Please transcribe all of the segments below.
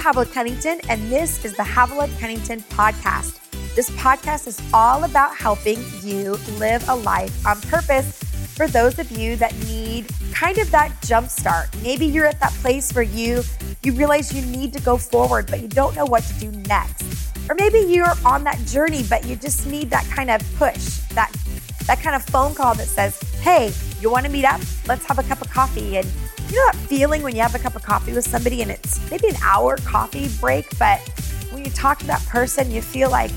Havilah Cunnington, and this is the Havilah Cunnington Podcast. This podcast is all about helping you live a life on purpose for those of you that need kind of that jump start. Maybe you're at that place where you you realize you need to go forward, but you don't know what to do next. Or maybe you're on that journey, but you just need that kind of push, that that kind of phone call that says, "Hey, you want to meet up? Let's have a cup of coffee." And you know that feeling when you have a cup of coffee with somebody and it's maybe an hour coffee break, but when you talk to that person, you feel like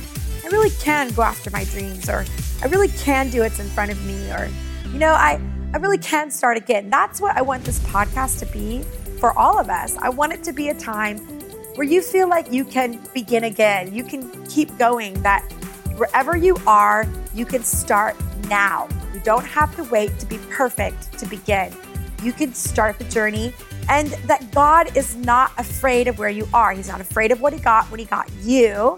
I really can go after my dreams, or I really can do what's in front of me, or you know, I I really can start again. That's what I want this podcast to be for all of us. I want it to be a time where you feel like you can begin again. You can keep going, that wherever you are, you can start now. You don't have to wait to be perfect to begin. You can start the journey, and that God is not afraid of where you are. He's not afraid of what He got when He got you,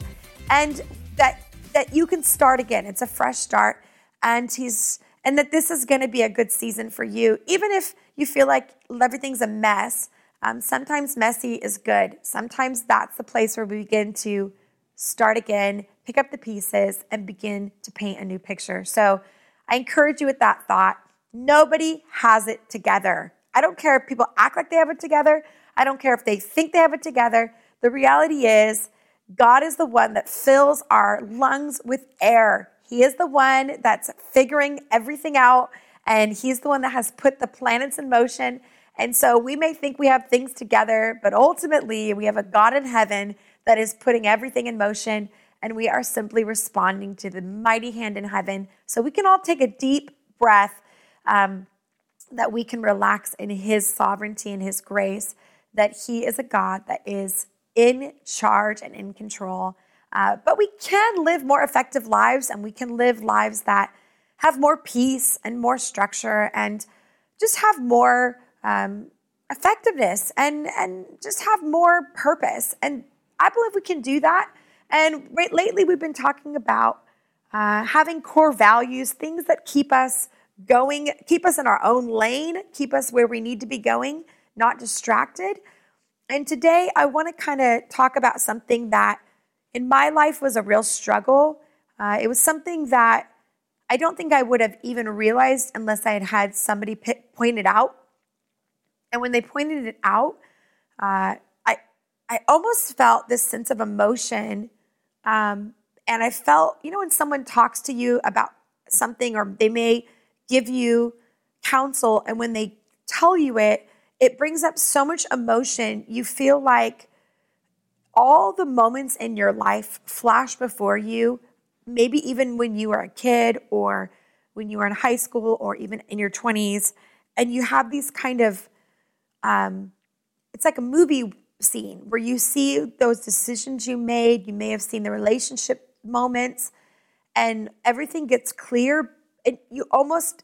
and that that you can start again. It's a fresh start, and He's and that this is going to be a good season for you, even if you feel like everything's a mess. Um, sometimes messy is good. Sometimes that's the place where we begin to start again, pick up the pieces, and begin to paint a new picture. So I encourage you with that thought. Nobody has it together. I don't care if people act like they have it together. I don't care if they think they have it together. The reality is, God is the one that fills our lungs with air. He is the one that's figuring everything out, and He's the one that has put the planets in motion. And so we may think we have things together, but ultimately we have a God in heaven that is putting everything in motion, and we are simply responding to the mighty hand in heaven. So we can all take a deep breath um, that we can relax in His sovereignty and His grace, that He is a God that is in charge and in control. Uh, but we can live more effective lives and we can live lives that have more peace and more structure and just have more um, effectiveness and, and just have more purpose. And I believe we can do that. And right, lately, we've been talking about uh, having core values, things that keep us going, keep us in our own lane, keep us where we need to be going, not distracted. And today I want to kind of talk about something that in my life was a real struggle. Uh, it was something that I don't think I would have even realized unless I had had somebody p- point it out. And when they pointed it out, uh, I I almost felt this sense of emotion, um, and I felt you know when someone talks to you about something, or they may give you counsel, and when they tell you it, it brings up so much emotion. You feel like all the moments in your life flash before you, maybe even when you were a kid or when you were in high school or even in your 20s, and you have these kind of, um, it's like a movie scene where you see those decisions you made. You may have seen the relationship moments, and everything gets clear. And you almost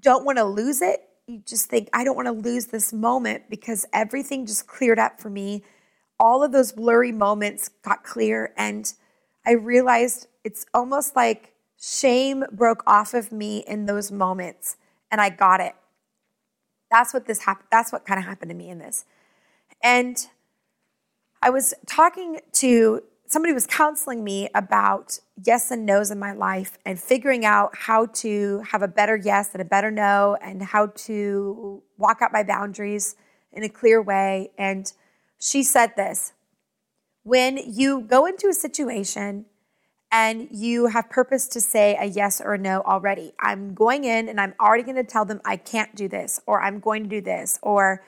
don't want to lose it you just think, I don't want to lose this moment because everything just cleared up for me. All of those blurry moments got clear, and I realized it's almost like shame broke off of me in those moments, and I got it. That's what this happened. That's what kind of happened to me in this. And I was talking to somebody who was counseling me about yes and no's in my life and figuring out how to have a better yes and a better no and how to walk out my boundaries in a clear way. And she said this when you go into a situation and you have purpose to say a yes or a no already, I'm going in and I'm already going to tell them I can't do this, or I'm going to do this, or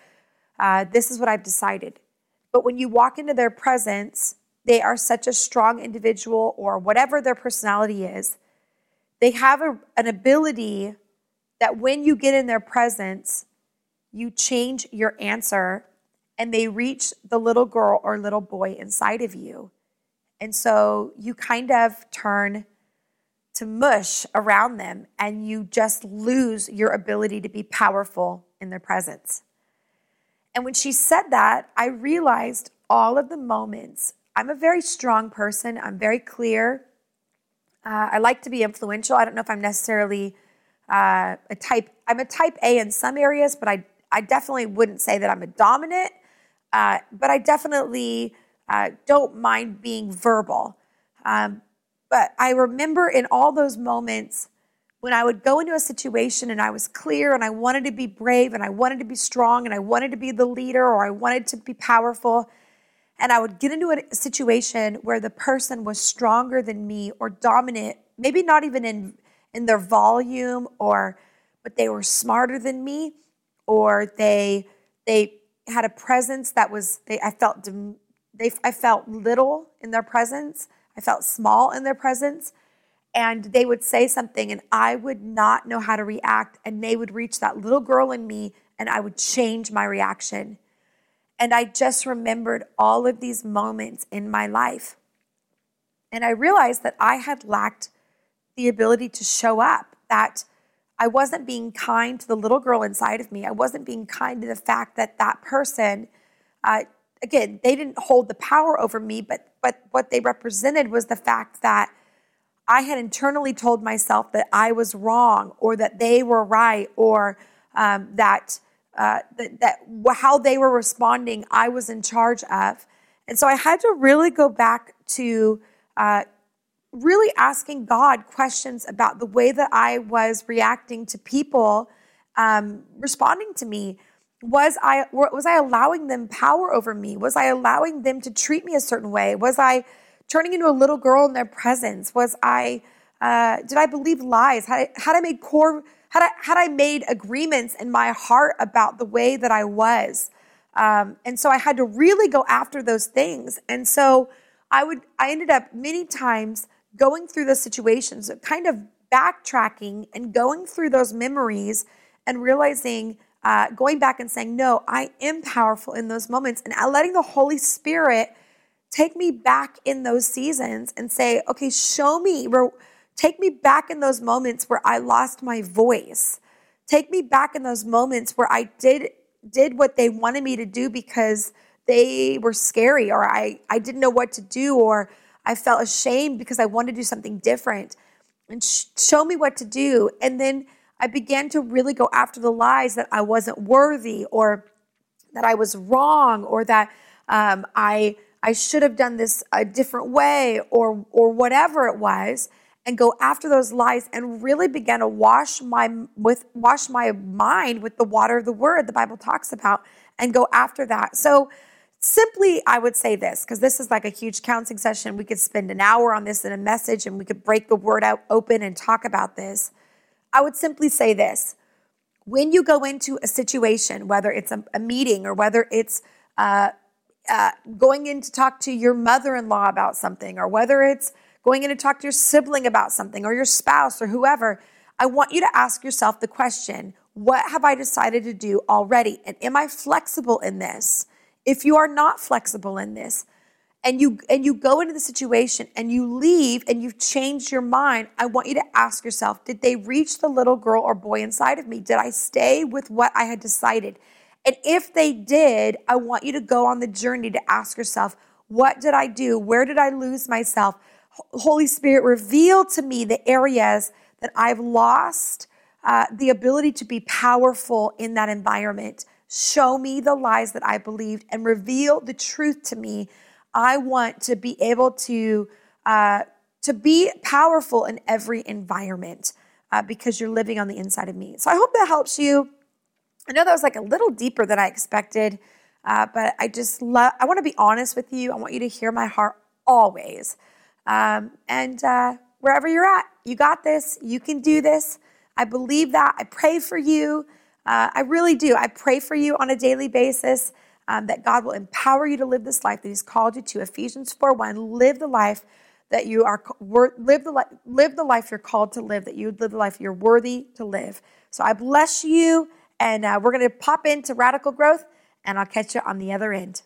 uh, this is what I've decided. But when you walk into their presence, they are such a strong individual or whatever their personality is, they have a, an ability that when you get in their presence, you change your answer and they reach the little girl or little boy inside of you. And so you kind of turn to mush around them and you just lose your ability to be powerful in their presence. And when she said that, I realized all of the moments I'm a very strong person. I'm very clear. Uh, I like to be influential. I don't know if I'm necessarily uh, a type. I'm a type A in some areas, but I I definitely wouldn't say that I'm a dominant. uh, but I definitely uh, don't mind being verbal. Um, but I remember in all those moments when I would go into a situation and I was clear and I wanted to be brave and I wanted to be strong and I wanted to be the leader or I wanted to be powerful. And I would get into a situation where the person was stronger than me or dominant, maybe not even in, in their volume or, but they were smarter than me or they, they had a presence that was, they, I felt, they, I felt little in their presence. I felt small in their presence and they would say something and I would not know how to react and they would reach that little girl in me and I would change my reaction. And I just remembered all of these moments in my life. And I realized that I had lacked the ability to show up, that I wasn't being kind to the little girl inside of me. I wasn't being kind to the fact that that person, uh, again, they didn't hold the power over me, but, but what they represented was the fact that I had internally told myself that I was wrong or that they were right or um, that, uh, that, that how they were responding, I was in charge of. And so I had to really go back to uh, really asking God questions about the way that I was reacting to people um, responding to me. Was I was I allowing them power over me? Was I allowing them to treat me a certain way? Was I turning into a little girl in their presence? Was I, uh, did I believe lies? Had I, had I made core, had I, had I made agreements in my heart about the way that I was? Um, and so I had to really go after those things. And so I would, I ended up many times going through those situations, kind of backtracking and going through those memories and realizing, uh, going back and saying, no, I am powerful in those moments and letting the Holy Spirit take me back in those seasons and say, okay, show me, take me back in those moments where I lost my voice. Take me back in those moments where I did did what they wanted me to do because they were scary or I, I didn't know what to do or I felt ashamed because I wanted to do something different and sh- show me what to do. And then I began to really go after the lies that I wasn't worthy or that I was wrong or that um, I I should have done this a different way or or whatever it was and go after those lies and really begin to wash my with wash my mind with the water of the word the Bible talks about and go after that. So simply I would say this because this is like a huge counseling session. We could spend an hour on this in a message and we could break the word out open and talk about this. I would simply say this. When you go into a situation, whether it's a, a meeting or whether it's uh, uh, going in to talk to your mother in law about something, or whether it's going in to talk to your sibling about something, or your spouse, or whoever, I want you to ask yourself the question what have I decided to do already? And am I flexible in this? If you are not flexible in this, and you and you go into the situation and you leave and you've changed your mind i want you to ask yourself did they reach the little girl or boy inside of me did i stay with what i had decided and if they did, I want you to go on the journey to ask yourself, what did I do? Where did I lose myself? Holy Spirit, reveal to me the areas that I've lost uh, the ability to be powerful in that environment. Show me the lies that I believed and reveal the truth to me. I want to be able to uh, to be powerful in every environment uh, because you're living on the inside of me. So I hope that helps you. I know that was like a little deeper than I expected, uh, but I just love, I want to be honest with you. I want you to hear my heart always. Um, and uh, wherever you're at, you got this. You can do this. I believe that. I pray for you. Uh, I really do. I pray for you on a daily basis um, that God will empower you to live this life that He's called you to. Ephesians 4 1. Live the life that you are, live the, life live the life you're called to live, that you live the life you're worthy to live. So I bless you. And uh, we're going to pop into radical growth, and I'll catch you on the other end.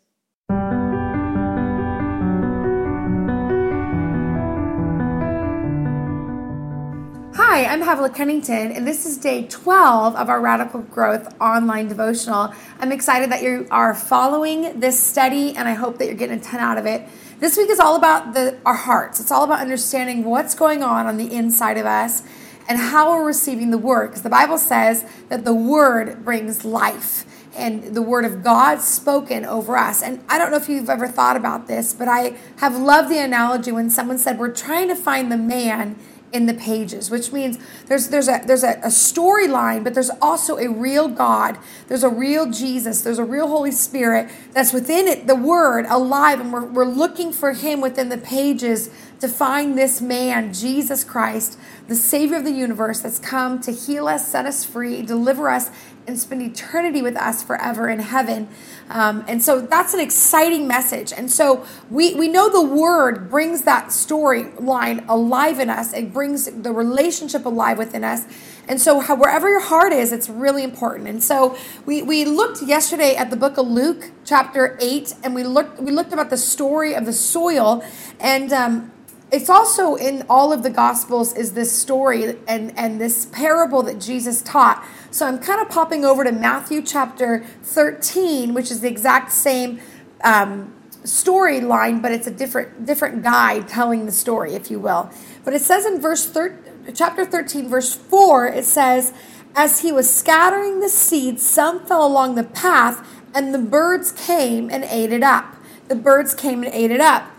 Hi, I'm Havilah Cunnington, and this is day 12 of our Radical Growth online devotional. I'm excited that you are following this study, and I hope that you're getting a ton out of it. This week is all about the, our hearts. It's all about understanding what's going on on the inside of us and how we're receiving the word. Because the Bible says that the word brings life. and the word of God spoken over us. And I don't know if you've ever thought about this, but I have loved the analogy when someone said, We're trying to find the man in the pages, which means there's there's a there's a, a storyline, but there's also a real God. There's a real Jesus. There's a real Holy Spirit that's within it, the Word, alive, and we're, we're looking for Him within the pages to find this man, Jesus Christ, the Savior of the universe, that's come to heal us, set us free, deliver us, and spend eternity with us forever in heaven. Um, and so that's an exciting message. And so we, we know the word brings that storyline alive in us, it brings the relationship alive within us. And so, how, wherever your heart is, it's really important. And so, we, we looked yesterday at the book of Luke, chapter 8, and we looked, we looked about the story of the soil. And um, it's also in all of the gospels is this story and and this parable that jesus taught. So i'm kind of popping over to matthew chapter 13 which is the exact same um, storyline but it's a different different guy telling the story if you will. But it says in verse thir- chapter 13 verse 4 it says as he was scattering the seed some fell along the path and the birds came and ate it up. The birds came and ate it up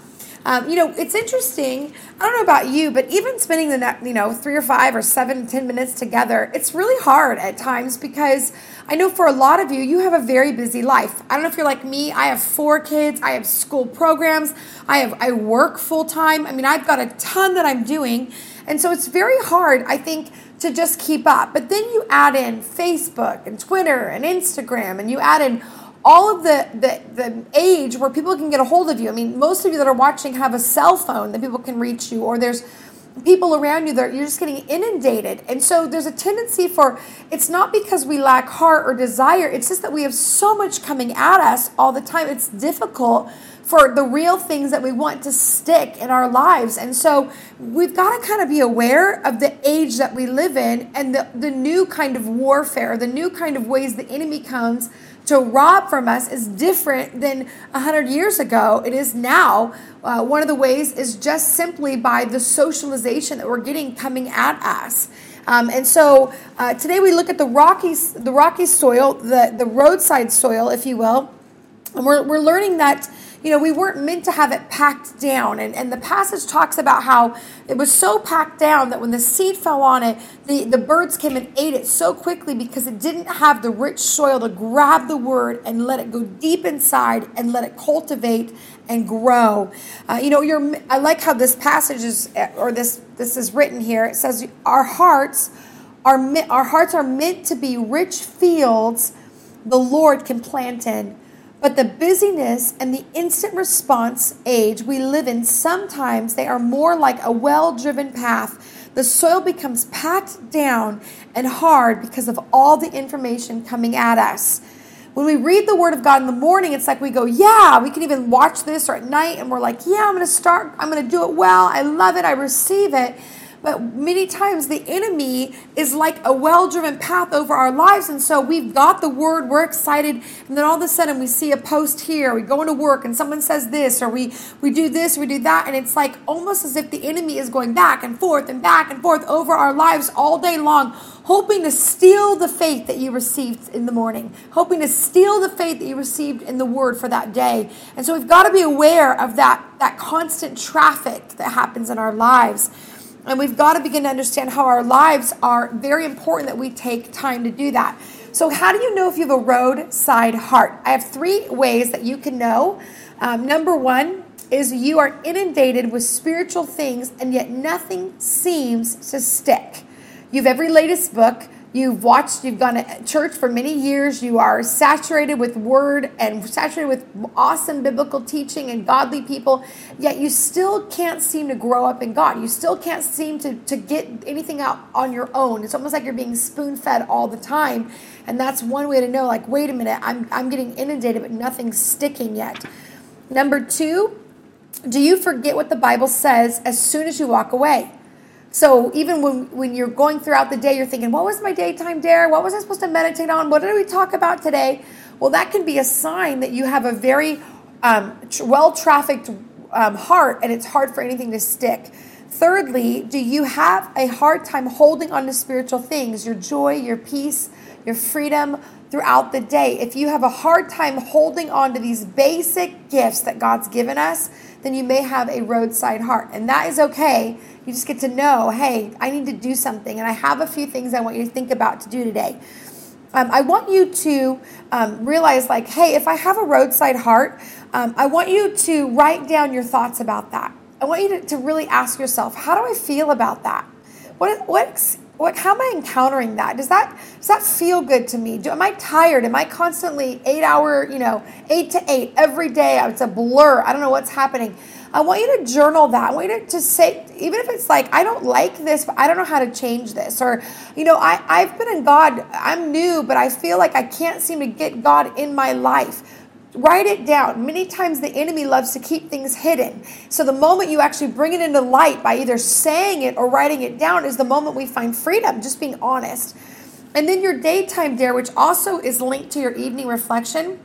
um, you know, it's interesting. I don't know about you, but even spending the next you know three or five or seven, ten minutes together, it's really hard at times because I know for a lot of you, you have a very busy life. I don't know if you're like me. I have four kids. I have school programs. I have I work full time. I mean, I've got a ton that I'm doing, and so it's very hard. I think to just keep up. But then you add in Facebook and Twitter and Instagram, and you add in all of the, the, the age where people can get a hold of you. I mean, most of you that are watching have a cell phone that people can reach you, or there's people around you that you're just getting inundated. And so there's a tendency for it's not because we lack heart or desire, it's just that we have so much coming at us all the time. It's difficult for the real things that we want to stick in our lives. And so we've got to kind of be aware of the age that we live in and the, the new kind of warfare, the new kind of ways the enemy comes to rob from us is different than 100 years ago. It is now. Uh, one of the ways is just simply by the socialization that we're getting coming at us. Um, and so uh, today we look at the rocky, the rocky soil, the, the roadside soil, if you will. And we're, we're learning that you know, we weren't meant to have it packed down. And, and the passage talks about how it was so packed down that when the seed fell on it, the, the birds came and ate it so quickly because it didn't have the rich soil to grab the word and let it go deep inside and let it cultivate and grow. Uh, you know, you're, I like how this passage is, or this, this is written here. It says, Our hearts are, our hearts are meant to be rich fields the Lord can plant in. But the busyness and the instant response age we live in, sometimes they are more like a well driven path. The soil becomes packed down and hard because of all the information coming at us. When we read the Word of God in the morning, it's like we go, Yeah, we can even watch this or at night, and we're like, Yeah, I'm going to start, I'm going to do it well. I love it, I receive it. But many times the enemy is like a well driven path over our lives. And so we've got the word, we're excited. And then all of a sudden we see a post here, we go into work and someone says this, or we, we do this, we do that. And it's like almost as if the enemy is going back and forth and back and forth over our lives all day long, hoping to steal the faith that you received in the morning, hoping to steal the faith that you received in the word for that day. And so we've got to be aware of that, that constant traffic that happens in our lives. And we've got to begin to understand how our lives are very important that we take time to do that. So, how do you know if you have a roadside heart? I have three ways that you can know. Um, number one is you are inundated with spiritual things, and yet nothing seems to stick. You have every latest book, You've watched, you've gone to church for many years. You are saturated with word and saturated with awesome biblical teaching and godly people, yet you still can't seem to grow up in God. You still can't seem to, to get anything out on your own. It's almost like you're being spoon fed all the time. And that's one way to know, like, wait a minute, I'm, I'm getting inundated, but nothing's sticking yet. Number two, do you forget what the Bible says as soon as you walk away? So even when, when you're going throughout the day, you're thinking, what was my daytime dare? What was I supposed to meditate on? What did we talk about today? Well, that can be a sign that you have a very um, well trafficked um, heart and it's hard for anything to stick. Thirdly, do you have a hard time holding on to spiritual things, your joy, your peace, your freedom, throughout the day. If you have a hard time holding on to these basic gifts that God's given us, then you may have a roadside heart. And that is okay. You just get to know, hey, I need to do something. And I have a few things I want you to think about to do today. Um, I want you to um, realize, like, hey, if I have a roadside heart, um, I want you to write down your thoughts about that. I want you to, to really ask yourself, how do I feel about that? What, what, what, how am I encountering that? Does that does that feel good to me? Do, am I tired? Am I constantly eight hour, you know, eight to eight every day? Oh, it's a blur. I don't know what's happening. I want you to journal that. I want you to, to say, even if it's like, I don't like this, but I don't know how to change this. Or, you know, I, I've been in God, I'm new, but I feel like I can't seem to get God in my life. Write it down. Many times the enemy loves to keep things hidden. So the moment you actually bring it into light by either saying it or writing it down is the moment we find freedom, just being honest. And then your daytime dare, which also is linked to your evening reflection,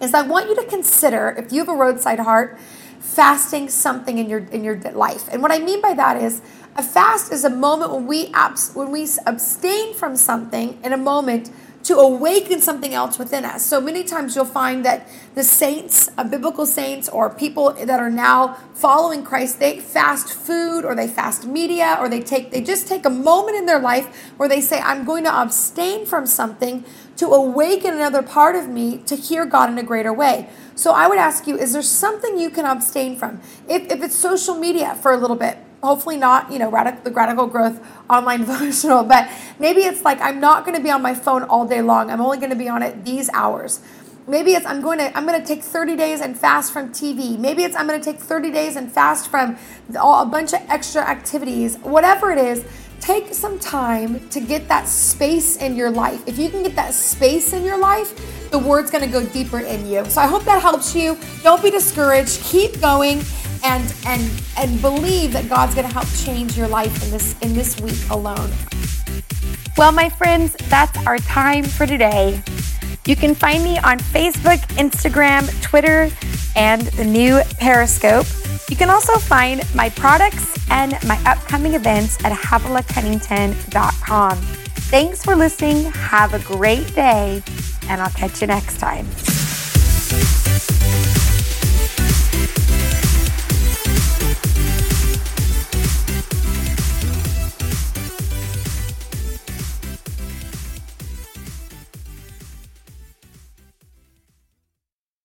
is I want you to consider if you have a roadside heart, fasting something in your in your life. And what I mean by that is a fast is a moment when we abs- when we abstain from something in a moment to awaken something else within us. So many times you'll find that the saints, uh, biblical saints, or people that are now following Christ, they fast food or they fast media or they take they just take a moment in their life where they say, I'm going to abstain from something to awaken another part of me to hear God in a greater way. So I would ask you, is there something you can abstain from? If, if it's social media for a little bit, hopefully not, you know, radical, the radical growth online devotional, but maybe it's like I'm not going to be on my phone all day long. I'm only going to be on it these hours. Maybe it's I'm going to I'm going to take 30 days and fast from TV. Maybe it's I'm going to take 30 days and fast from all, a bunch of extra activities. Whatever it is, take some time to get that space in your life. If you can get that space in your life, the word's going to go deeper in you. So I hope that helps you. Don't be discouraged. Keep going and and and believe that God's going to help change your life in this in this week alone. Well, my friends, that's our time for today. You can find me on Facebook, Instagram, Twitter, and the new Periscope. You can also find my products and my upcoming events at havilahcunnington.com. Thanks for listening. Have a great day, and I'll catch you next time.